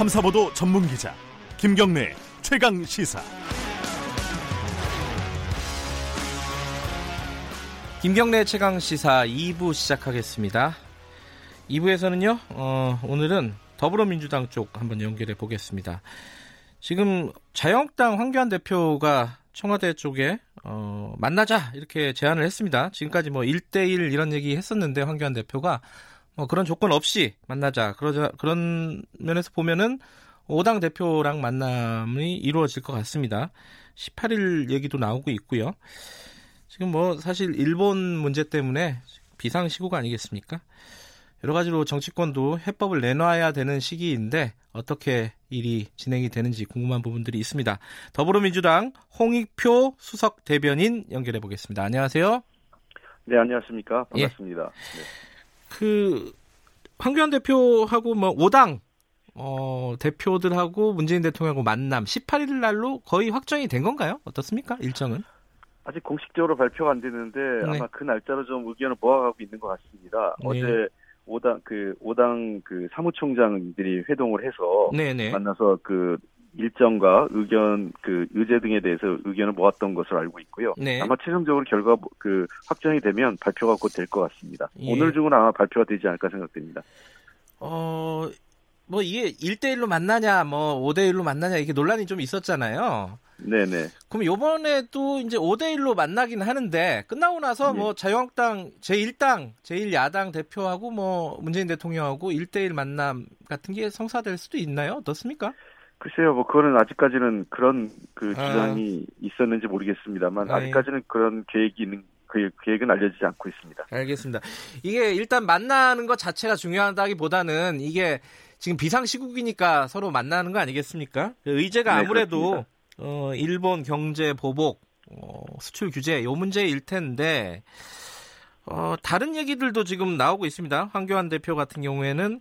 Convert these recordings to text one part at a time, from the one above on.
탐사보도 전문 기자 김경래 최강 시사. 김경래 최강 시사 2부 시작하겠습니다. 2부에서는요, 어, 오늘은 더불어민주당 쪽 한번 연결해 보겠습니다. 지금 자유한국당 황교안 대표가 청와대 쪽에 어, 만나자 이렇게 제안을 했습니다. 지금까지 뭐 1대1 이런 얘기 했었는데 황교안 대표가 뭐 그런 조건 없이 만나자 그러자 그런 면에서 보면은 5당 대표랑 만남이 이루어질 것 같습니다. 18일 얘기도 나오고 있고요. 지금 뭐 사실 일본 문제 때문에 비상시국가 아니겠습니까? 여러 가지로 정치권도 해법을 내놔야 되는 시기인데 어떻게 일이 진행이 되는지 궁금한 부분들이 있습니다. 더불어민주당 홍익표 수석 대변인 연결해 보겠습니다. 안녕하세요. 네, 안녕하십니까. 반갑습니다. 예. 네. 그 황교안 대표하고 뭐 5당 어, 대표들하고 문재인 대통령하고 만남 18일 날로 거의 확정이 된 건가요? 어떻습니까? 일정은? 아직 공식적으로 발표가 안 됐는데 네. 아마 그 날짜로 좀 의견을 모아가고 있는 것 같습니다. 네. 어제 오당 그 오당 그 사무총장들이 회동을 해서 네네. 만나서 그 일정과 의견 그 의제 등에 대해서 의견을 모았던 것으로 알고 있고요. 네. 아마 최종적으로 결과 그 확정이 되면 발표가 곧 될 것 같습니다. 예. 오늘 중은 아마 발표가 되지 않을까 생각됩니다. 어, 뭐 이게 1대1로 만나냐, 뭐 5대1로 만나냐 이게 논란이 좀 있었잖아요. 네네. 그럼 요번에도 이제 5대1로 만나긴 하는데 끝나고 나서 네. 뭐 자유한국당 제1당, 제1야당 대표하고 뭐 문재인 대통령하고 1대1 만남 같은 게 성사될 수도 있나요? 어떻습니까? 글쎄요, 뭐 그거는 아직까지는 그런 그 아. 주장이 아. 있었는지 모르겠습니다만 아, 예. 직까지는 그런 계획이 있는 그 계획은 알려지지 않고 있습니다. 알겠습니다. 이게 일단 만나는 것 자체가 중요하다기보다는 이게 지금 비상 시국이니까 서로 만나는 거 아니겠습니까? 의제가 네, 아무래도 네, 어, 일본 경제 보복, 어, 수출 규제 요 문제일 텐데 어, 다른 얘기들도 지금 나오고 있습니다. 황교안 대표 같은 경우에는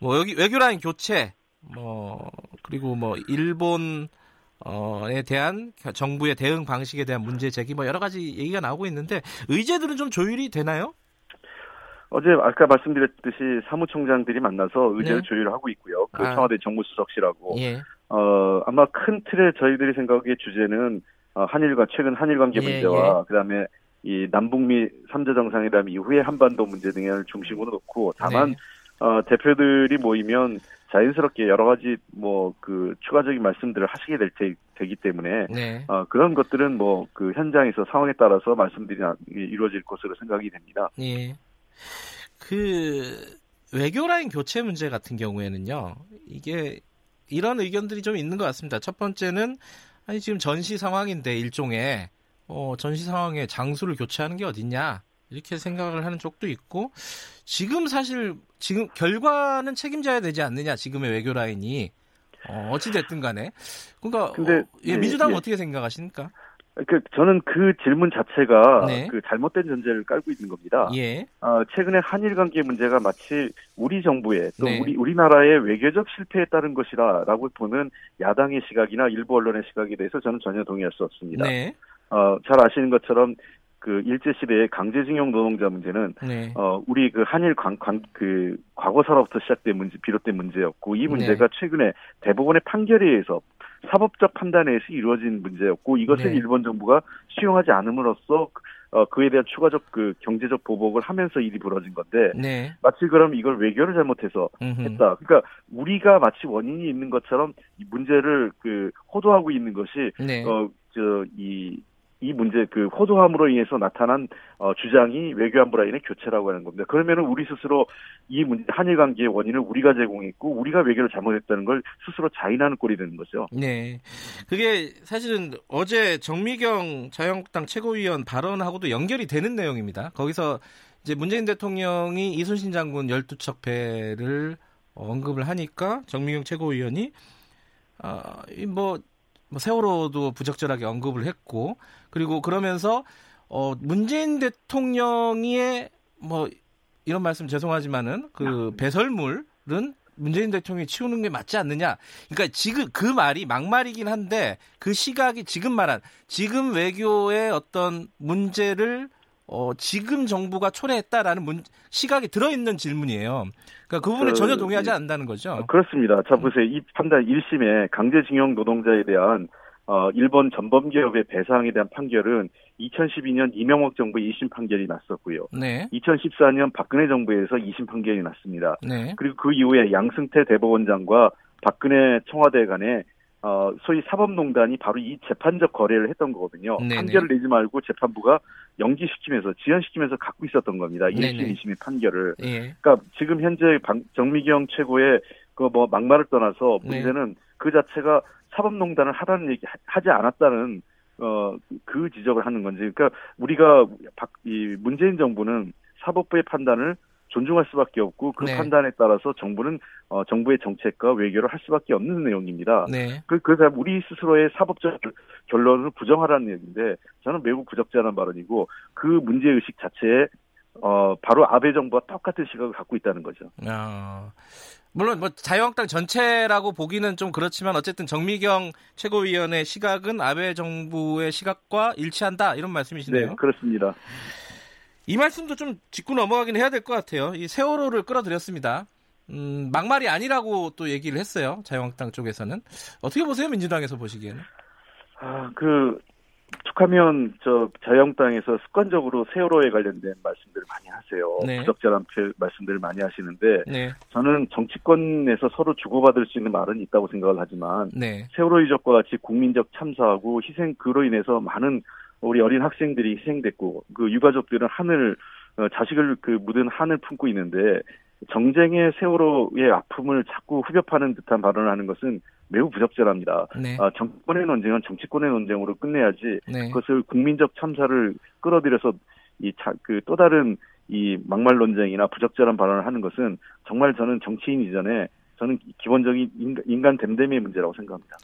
뭐 여기 외교라인 교체 뭐 그리고 뭐 일본 어에 대한 정부의 대응 방식에 대한 문제 제기 뭐 여러 가지 얘기가 나오고 있는데 의제들은 좀 조율이 되나요? 어제 아까 말씀드렸듯이 사무총장들이 만나서 의제를 네. 조율하고 있고요. 그 아. 청와대 정무수석실하고 예. 어 아마 큰 틀에 저희들이 생각의 주제는 어, 한일과 최근 한일 관계 예, 문제와 예. 그다음에 이 남북미 3자 정상회담 이후에 한반도 문제 등을 중심으로 놓고 다만 네. 어, 대표들이 모이면 자연스럽게 여러 가지 뭐 그 추가적인 말씀들을 하시게 될 테, 되기 때문에 네. 어, 그런 것들은 뭐 그 현장에서 상황에 따라서 말씀들이 이루어질 것으로 생각이 됩니다. 예. 그 외교 라인 교체 문제 같은 경우에는요. 이게 이런 의견들이 좀 있는 것 같습니다. 첫 번째는 아니 지금 전시 상황인데 일종의 어, 전시 상황에 장수를 교체하는 게 어딨냐 이렇게 생각을 하는 쪽도 있고 지금 사실 지금 결과는 책임져야 되지 않느냐 지금의 외교 라인이 어, 어찌 됐든 간에 그러니까 근데, 어, 예, 네, 민주당은 네. 어떻게 생각하십니까? 그 저는 그 질문 자체가 네. 그 잘못된 전제를 깔고 있는 겁니다. 예. 어, 최근에 한일 관계 문제가 마치 우리 정부의 또 네. 우리 우리나라의 외교적 실패에 따른 것이라라고 보는 야당의 시각이나 일부 언론의 시각에 대해서 저는 전혀 동의할 수 없습니다. 네. 어, 잘 아시는 것처럼 그 일제 시대의 강제징용 노동자 문제는 네. 어 우리 그 한일 관, 관, 그 과거사로부터 시작된 문제 비롯된 문제였고 이 문제가 네. 최근에 대법원의 판결에 의해서 사법적 판단에 의해서 이루어진 문제였고 이것을 네. 일본 정부가 수용하지 않음으로써 어, 그에 대한 추가적 그 경제적 보복을 하면서 일이 벌어진 건데 네. 마치 그럼 이걸 외교를 잘못해서 음흠. 했다. 그러니까 우리가 마치 원인이 있는 것처럼 이 문제를 그 호도하고 있는 것이 네. 어저이 이 문제 그 호도함으로 인해서 나타난 어, 주장이 외교안보 라인의 교체라고 하는 겁니다. 그러면은 우리 스스로 이 문제 한일 관계의 원인을 우리가 제공했고 우리가 외교를 잘못했다는 걸 스스로 자인하는 꼴이 되는 거죠. 네, 그게 사실은 어제 정미경 자유한국당 최고위원 발언하고도 연결이 되는 내용입니다. 거기서 이제 문재인 대통령이 이순신 장군 12척 배를 언급을 하니까 정미경 최고위원이 아, 뭐 뭐 세월호도 부적절하게 언급을 했고 그리고 그러면서 어 문재인 대통령의 뭐 이런 말씀 죄송하지만은 그 배설물은 문재인 대통령이 치우는 게 맞지 않느냐. 그러니까 지금 그 말이 막말이긴 한데 그 시각이 지금 말한 지금 외교의 어떤 문제를 어, 지금 정부가 초래했다라는 문, 시각이 들어있는 질문이에요. 그러니까 그 부분에 그, 전혀 동의하지 않는다는 거죠. 그렇습니다. 자 보세요. 이 판단 1심에 강제징용 노동자에 대한 어, 일본 전범기업의 배상에 대한 판결은 2012년 이명박 정부의 1심 판결이 났었고요. 네. 2014년 박근혜 정부에서 2심 판결이 났습니다. 네. 그리고 그 이후에 양승태 대법원장과 박근혜 청와대 간에 어, 소위 사법농단이 바로 이 재판적 거래를 했던 거거든요. 네네. 판결을 내지 말고 재판부가 연기시키면서 지연시키면서 갖고 있었던 겁니다. 1심, 2심의 판결을. 예. 그러니까 지금 현재 방, 정미경 최고의 그 뭐 막말을 떠나서 네. 문제는 네. 그 자체가 사법농단을 하라는 얘기 하지 않았다는 어 그 지적을 하는 건지. 그러니까 우리가 박, 이 문재인 정부는 사법부의 판단을 존중할 수밖에 없고 그 네. 판단에 따라서 정부는 어, 정부의 정책과 외교를 할 수밖에 없는 내용입니다. 네. 그, 그래서 우리 스스로의 사법적 결론을 부정하라는 얘기인데 저는 매우 부적절한 발언이고 그 문제 의식 자체에 어, 바로 아베 정부와 똑같은 시각을 갖고 있다는 거죠. 아, 물론 뭐 자유한국당 전체라고 보기는 좀 그렇지만 어쨌든 정미경 최고위원의 시각은 아베 정부의 시각과 일치한다 이런 말씀이시네요. 네, 그렇습니다. 이 말씀도 좀 짚고 넘어가긴 해야 될 것 같아요. 이 세월호를 끌어들였습니다. 음, 막말이 아니라고 또 얘기를 했어요. 자유한국당 쪽에서는. 어떻게 보세요? 민주당에서 보시기에는? 아, 그, 툭하면 저 자유한국당에서 습관적으로 세월호에 관련된 말씀들을 많이 하세요. 네. 부적절한 말씀들을 많이 하시는데 네. 저는 정치권에서 서로 주고받을 수 있는 말은 있다고 생각을 하지만 네. 세월호 유적과 같이 국민적 참사하고 희생 그로 인해서 많은 우리 어린 학생들이 희생됐고 그 유가족들은 하늘 어, 자식을 그 묻은 한을 품고 있는데 정쟁의 세월호의 아픔을 자꾸 후벼파는 듯한 발언을 하는 것은 매우 부적절합니다. 네. 아, 정권의 논쟁은 정치권의 논쟁으로 끝내야지 네. 그것을 국민적 참사를 끌어들여서 이그 또 다른 이 막말 논쟁이나 부적절한 발언을 하는 것은 정말 저는 정치인 이전에 저는 기본적인 인간 됨됨이의 문제라고 생각합니다.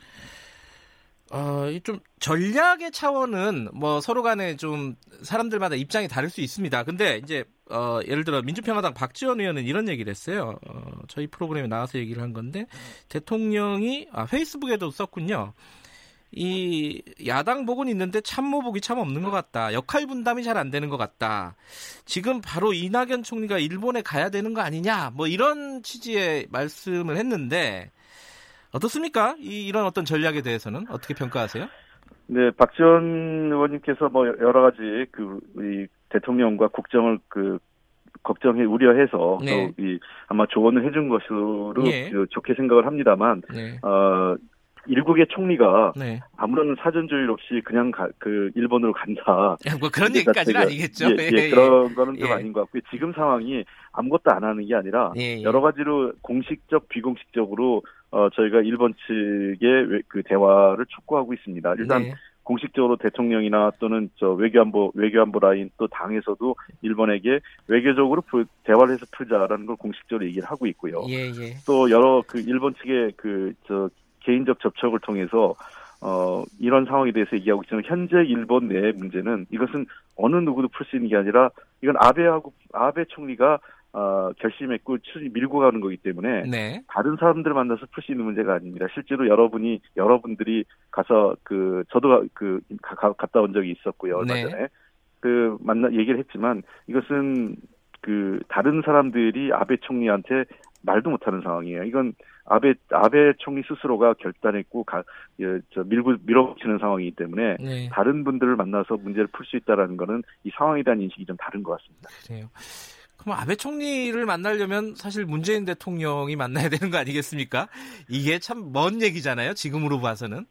어, 좀 전략의 차원은 뭐 서로 간에 좀 사람들마다 입장이 다를 수 있습니다. 근데 이제 어, 예를 들어 민주평화당 박지원 의원은 이런 얘기를 했어요. 어, 저희 프로그램에 나와서 얘기를 한 건데 대통령이 아, 페이스북에도 썼군요. 이 야당 복은 있는데 참모복이 참 없는 것 같다. 역할 분담이 잘 안 되는 것 같다. 지금 바로 이낙연 총리가 일본에 가야 되는 거 아니냐? 뭐 이런 취지의 말씀을 했는데 어떻습니까? 이, 이런 어떤 전략에 대해서는 어떻게 평가하세요? 네, 박지원 의원님께서 뭐 여러 가지 그 우리 대통령과 국정을 그 걱정해 우려해서 네. 이 아마 조언을 해준 것으로 네. 좋게 생각을 합니다만 네. 어 일국의 총리가 네. 아무런 사전 조율 없이 그냥 가, 그 일본으로 간다. 뭐 그런 얘기까지는 아니겠죠. 예, 예, 예, 그런 거는 좀 예. 아닌 것 같고요. 지금 상황이 아무것도 안 하는 게 아니라 예, 예. 여러 가지로 공식적, 비공식적으로 어, 저희가 일본 측의 그 대화를 촉구하고 있습니다. 일단 네. 공식적으로 대통령이나 또는 저 외교안보 외교안보 라인 또 당에서도 일본에게 외교적으로 대화를 해서 풀자라는 걸 공식적으로 얘기를 하고 있고요. 예, 예. 또 여러 그 일본 측의 그 저 개인적 접촉을 통해서 어 이런 상황에 대해서 얘기하고 있지만 현재 일본 내 문제는 이것은 어느 누구도 풀 수 있는 게 아니라 이건 아베하고 아베 총리가 어, 결심했고 밀고 가는 거기 때문에 네. 다른 사람들 만나서 풀 수 있는 문제가 아닙니다. 실제로 여러분이 여러분들이 가서 그 저도 그 가, 갔다 온 적이 있었고요 얼마 네. 전에 그 만나 얘기를 했지만 이것은 그 다른 사람들이 아베 총리한테 말도 못하는 상황이에요. 이건 아베 아베 총리 스스로가 결단했고 가, 예, 저 밀고 밀어붙이는 상황이기 때문에 네. 다른 분들을 만나서 문제를 풀 수 있다라는 거는 이 상황에 대한 인식이 좀 다른 것 같습니다. 그래요. 그럼 아베 총리를 만나려면 사실 문재인 대통령이 만나야 되는 거 아니겠습니까? 이게 참 먼 얘기잖아요. 지금으로 봐서는.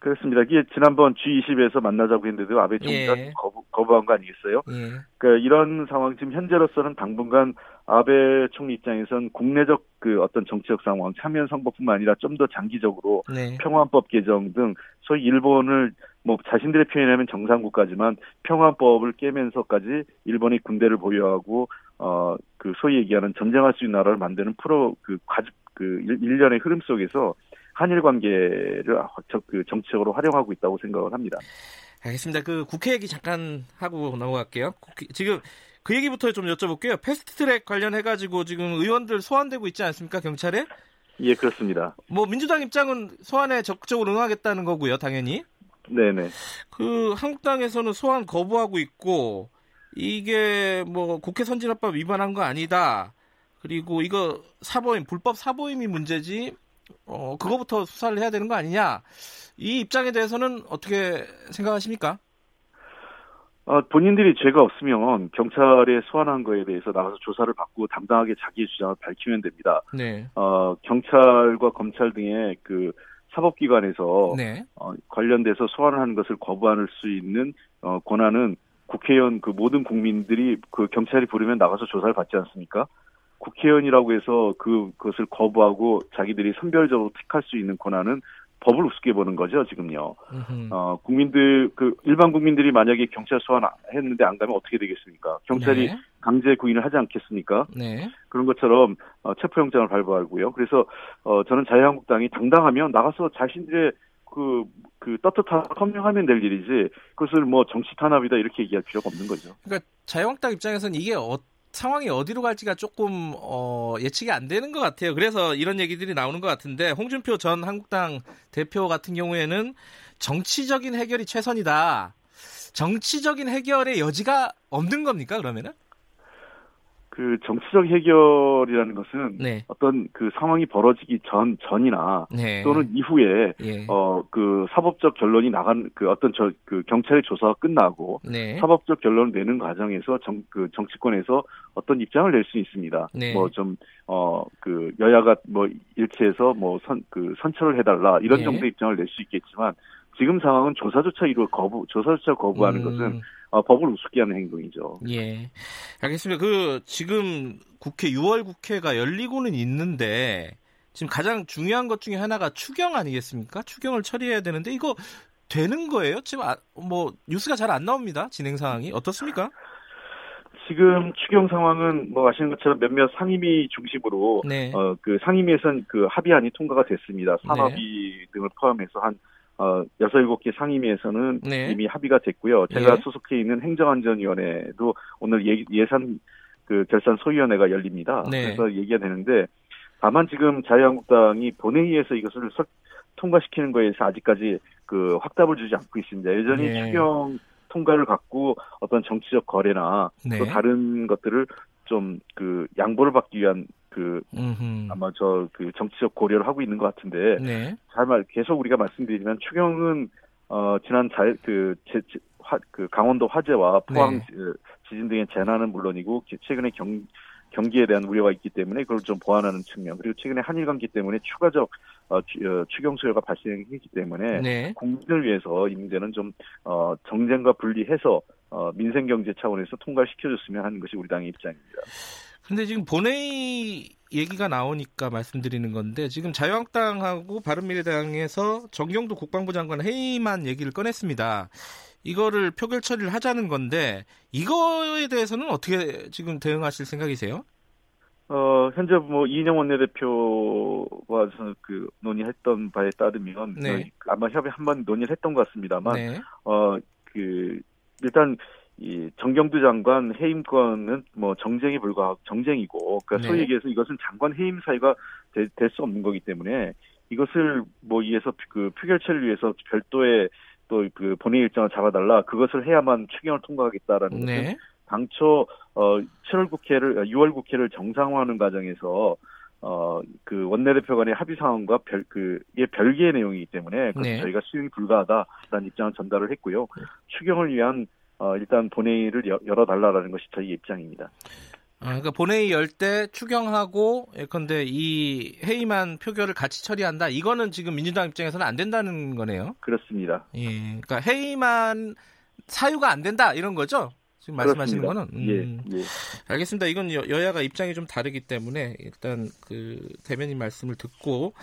그렇습니다. 이게 지난번 G20에서 만나자고 했는데도 아베 총리가 예. 거부, 거부한 거 아니겠어요? 예. 그러니까 이런 상황 지금 현재로서는 당분간 아베 총리 입장에선 국내적 그 어떤 정치적 상황, 참여 선거뿐만 아니라 좀 더 장기적으로 네. 평화법 개정 등 소위 일본을 뭐 자신들의 표현하면 정상국가지만 평화법을 깨면서까지 일본이 군대를 보유하고 어 그 소위 얘기하는 전쟁할 수 있는 나라를 만드는 프로 그 과즙 그 일련의 흐름 속에서 한일 관계를 그 정치적으로 활용하고 있다고 생각을 합니다. 알겠습니다. 그 국회 얘기 잠깐 하고 넘어갈게요. 국회, 지금 그 얘기부터 좀 여쭤볼게요. 패스트트랙 관련해 가지고 지금 의원들 소환되고 있지 않습니까 경찰에? 예, 그렇습니다. 뭐 민주당 입장은 소환에 적극적으로 응하겠다는 거고요, 당연히. 네네. 그 한국당에서는 소환 거부하고 있고 이게 뭐 국회 선진화법 위반한 거 아니다. 그리고 이거 사보임 불법 사보임이 문제지. 어 그거부터 수사를 해야 되는 거 아니냐. 이 입장에 대해서는 어떻게 생각하십니까? 어, 본인들이 죄가 없으면 경찰에 소환한 거에 대해서 나가서 조사를 받고 담당하게 자기의 주장을 밝히면 됩니다. 네. 어, 경찰과 검찰 등의 그 사법기관에서 네. 어, 관련돼서 소환을 하는 것을 거부할 수 있는 어, 권한은 국회의원 그 모든 국민들이 그 경찰이 부르면 나가서 조사를 받지 않습니까? 국회의원이라고 해서 그 그것을 거부하고 자기들이 선별적으로 택할 수 있는 권한은 법을 우습게 보는 거죠 지금요. 어 국민들 그 일반 국민들이 만약에 경찰 소환 했는데 안 가면 어떻게 되겠습니까? 경찰이 네. 강제 구인을 하지 않겠습니까? 네. 그런 것처럼 어, 체포영장을 발부하고요. 그래서 어 저는 자유한국당이 당당하면 나가서 자신들의 그, 그 떳떳하고 선명하면 될 일이지 그것을 뭐 정치 탄압이다 이렇게 얘기할 필요가 없는 거죠. 그러니까 자유한국당 입장에서는 이게 어, 상황이 어디로 갈지가 조금 어, 예측이 안 되는 것 같아요. 그래서 이런 얘기들이 나오는 것 같은데 홍준표 전 한국당 대표 같은 경우에는 정치적인 해결이 최선이다. 정치적인 해결의 여지가 없는 겁니까 그러면은? 그 정치적 해결이라는 것은 네. 어떤 그 상황이 벌어지기 전 전이나 네. 또는 이후에 예. 어그 사법적 결론이 나간 그 어떤 저 그 경찰의 조사가 끝나고 네. 사법적 결론을 내는 과정에서 정 그 정치권에서 어떤 입장을 낼 수 있습니다. 네. 뭐좀 어 그 여야가 뭐 일치해서 뭐 선 그 선처를 해달라 이런 네. 정도의 입장을 낼 수 있겠지만 지금 상황은 조사조차 이루 거부 조사조차 거부하는 음. 것은 어, 법을 우습게 하는 행동이죠. 예, 알겠습니다. 그 지금 국회 6월 국회가 열리고는 있는데 지금 가장 중요한 것 중에 하나가 추경 아니겠습니까? 추경을 처리해야 되는데 이거 되는 거예요? 지금 아, 뭐 뉴스가 잘 안 나옵니다. 진행 상황이 어떻습니까? 지금 추경 상황은 뭐 아시는 것처럼 몇몇 상임위 중심으로 네. 어그 상임위에선 그 합의안이 통과가 됐습니다. 산업위 네. 등을 포함해서 한 어, 여섯 일곱 개 상임위에서는 네. 이미 합의가 됐고요. 제가 예. 소속해 있는 행정안전위원회도 오늘 예, 산 그 결산 소위원회가 열립니다. 네. 그래서 얘기가 되는데 다만 지금 자유한국당이 본회의에서 이것을 설, 통과시키는 거에 서 아직까지 그 확답을 주지 않고 있습니다. 여전히 네. 추경 통과를 갖고 어떤 정치적 거래나 네. 또 다른 것들을 좀 그 양보를 받기 위한 그 음흠. 아마 저 그 정치적 고려를 하고 있는 것 같은데 네. 잘말 계속 우리가 말씀드리지만 추경은 어 지난 잘그 그 강원도 화재와 포항 네. 지진 등의 재난은 물론이고 최근에 경 경기에 대한 우려가 있기 때문에 그걸 좀 보완하는 측면 그리고 최근에 한일 관계 때문에 추가적 어, 어 추경 수요가 발생했기 때문에 네. 국민을 위해서 이 문제는 좀 어, 정쟁과 분리해서 어, 민생 경제 차원에서 통과시켜줬으면 하는 것이 우리 당의 입장입니다. 근데 지금 본회의 얘기가 나오니까 말씀드리는 건데 지금 자유한국당하고 바른미래당에서 정경도 국방부 장관 회의만 얘기를 꺼냈습니다. 이거를 표결 처리를 하자는 건데 이거에 대해서는 어떻게 지금 대응하실 생각이세요? 어, 현재 뭐 이인영 원내대표와 그 논의했던 바에 따르면 네. 아마 협의 한 번 논의를 했던 것 같습니다만 네. 어, 그 일단 이 정경두 장관 해임권은 뭐 정쟁에 불과 정쟁이고 그러니까 네. 소위 얘기해서 이것은 장관 해임 사유가 될 수 없는 거기 때문에 이것을 뭐 위해서 그 표결 처리를 위해서 별도의 또 그 본회의 일정을 잡아달라 그것을 해야만 추경을 통과하겠다라는 네. 것은 당초 어 7월 국회를 6월 국회를 정상화하는 과정에서 어 그 원내대표 간의 합의 사항과 별 그게 별개의 내용이기 때문에 네. 저희가 수용이 불가하다라는 입장을 전달을 했고요. 네. 추경을 위한 어, 일단 본회의를 열어달라라는 것이 저희 입장입니다. 아, 그러니까 본회의 열 때 추경하고 예컨대 이 회의만 표결을 같이 처리한다. 이거는 지금 민주당 입장에서는 안 된다는 거네요. 그렇습니다. 예, 그러니까 회의만 사유가 안 된다 이런 거죠. 지금 말씀하시는 거는. 음. 예, 예. 알겠습니다. 이건 여, 야가 입장이 좀 다르기 때문에 일단 그 대변인 말씀을 듣고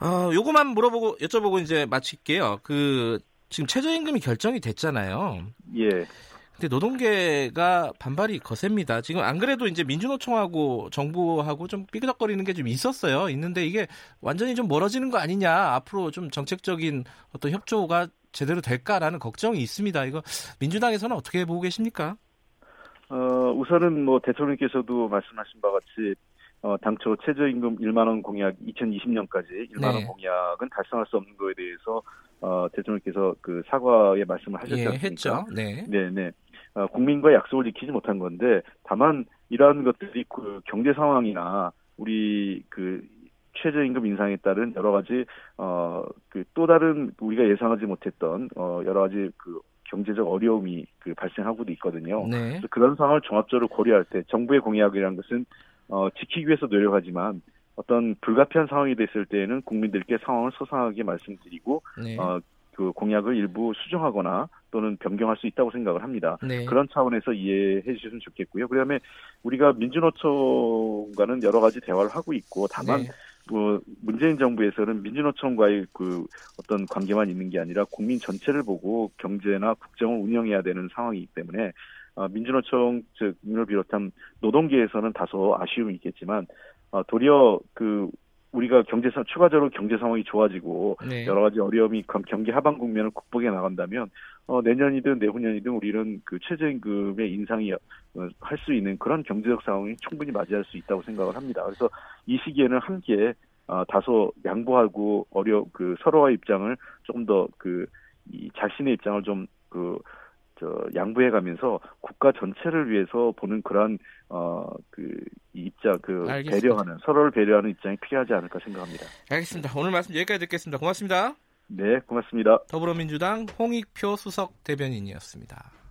어, 요거만 물어보고 여쭤보고 이제 마칠게요. 그 지금 최저임금이 결정이 됐잖아요. 예. 근데 노동계가 반발이 거셉니다. 지금 안 그래도 이제 민주노총하고 정부하고 좀 삐그덕거리는 게 좀 있었어요. 있는데 이게 완전히 좀 멀어지는 거 아니냐. 앞으로 좀 정책적인 어떤 협조가 제대로 될까라는 걱정이 있습니다. 이거 민주당에서는 어떻게 보고 계십니까? 어, 우선은 뭐 대통령께서도 말씀하신 바와 같이 어, 당초 최저임금 1만 원 공약 2020년까지 1만 원 네. 공약은 달성할 수 없는 거에 대해서 어, 대통령께서 그 사과의 말씀을 하셨지 예, 않습니까? 했죠. 네. 네, 네. 어, 국민과 약속을 지키지 못한 건데 다만 이러한 것들이 그 경제 상황이나 우리 그 최저임금 인상에 따른 여러 가지 어 그 또 다른 우리가 예상하지 못했던 어 여러 가지 그 경제적 어려움이 그 발생하고도 있거든요. 네. 그래서 그런 상황을 종합적으로 고려할 때 정부의 공약이라는 것은 어 지키기 위해서 노력하지만 어떤 불가피한 상황이 됐을 때에는 국민들께 상황을 소상하게 말씀드리고 네. 어 그 공약을 일부 수정하거나 또는 변경할 수 있다고 생각을 합니다. 네. 그런 차원에서 이해해 주셨으면 좋겠고요. 그다음에 우리가 민주노총과는 여러 가지 대화를 하고 있고 다만 네. 뭐 문재인 정부에서는 민주노총과의 그 어떤 관계만 있는 게 아니라 국민 전체를 보고 경제나 국정을 운영해야 되는 상황이기 때문에 어, 민주노총 즉을 비롯한 노동계에서는 다소 아쉬움이 있겠지만 어, 도리어 그 우리가 경제상 추가적으로 경제 상황이 좋아지고 네. 여러 가지 어려움이 경기 하반 국면을 극복해 나간다면 어, 내년이든 내후년이든 우리는 그 최저임금의 인상이 어, 할수 있는 그런 경제적 상황이 충분히 맞이할 수 있다고 생각을 합니다. 그래서 이 시기에는 함께 어, 다소 양보하고 어려 그 서로의 입장을 조금 더그이 자신의 입장을 좀그 저 양보해 가면서 국가 전체를 위해서 보는 그러한 어그 입장 그 알겠습니다. 배려하는 서로를 배려하는 입장이 필요하지 않을까 생각합니다. 알겠습니다. 오늘 말씀 여기까지 듣겠습니다. 고맙습니다. 네, 고맙습니다. 더불어민주당 홍익표 수석 대변인이었습니다.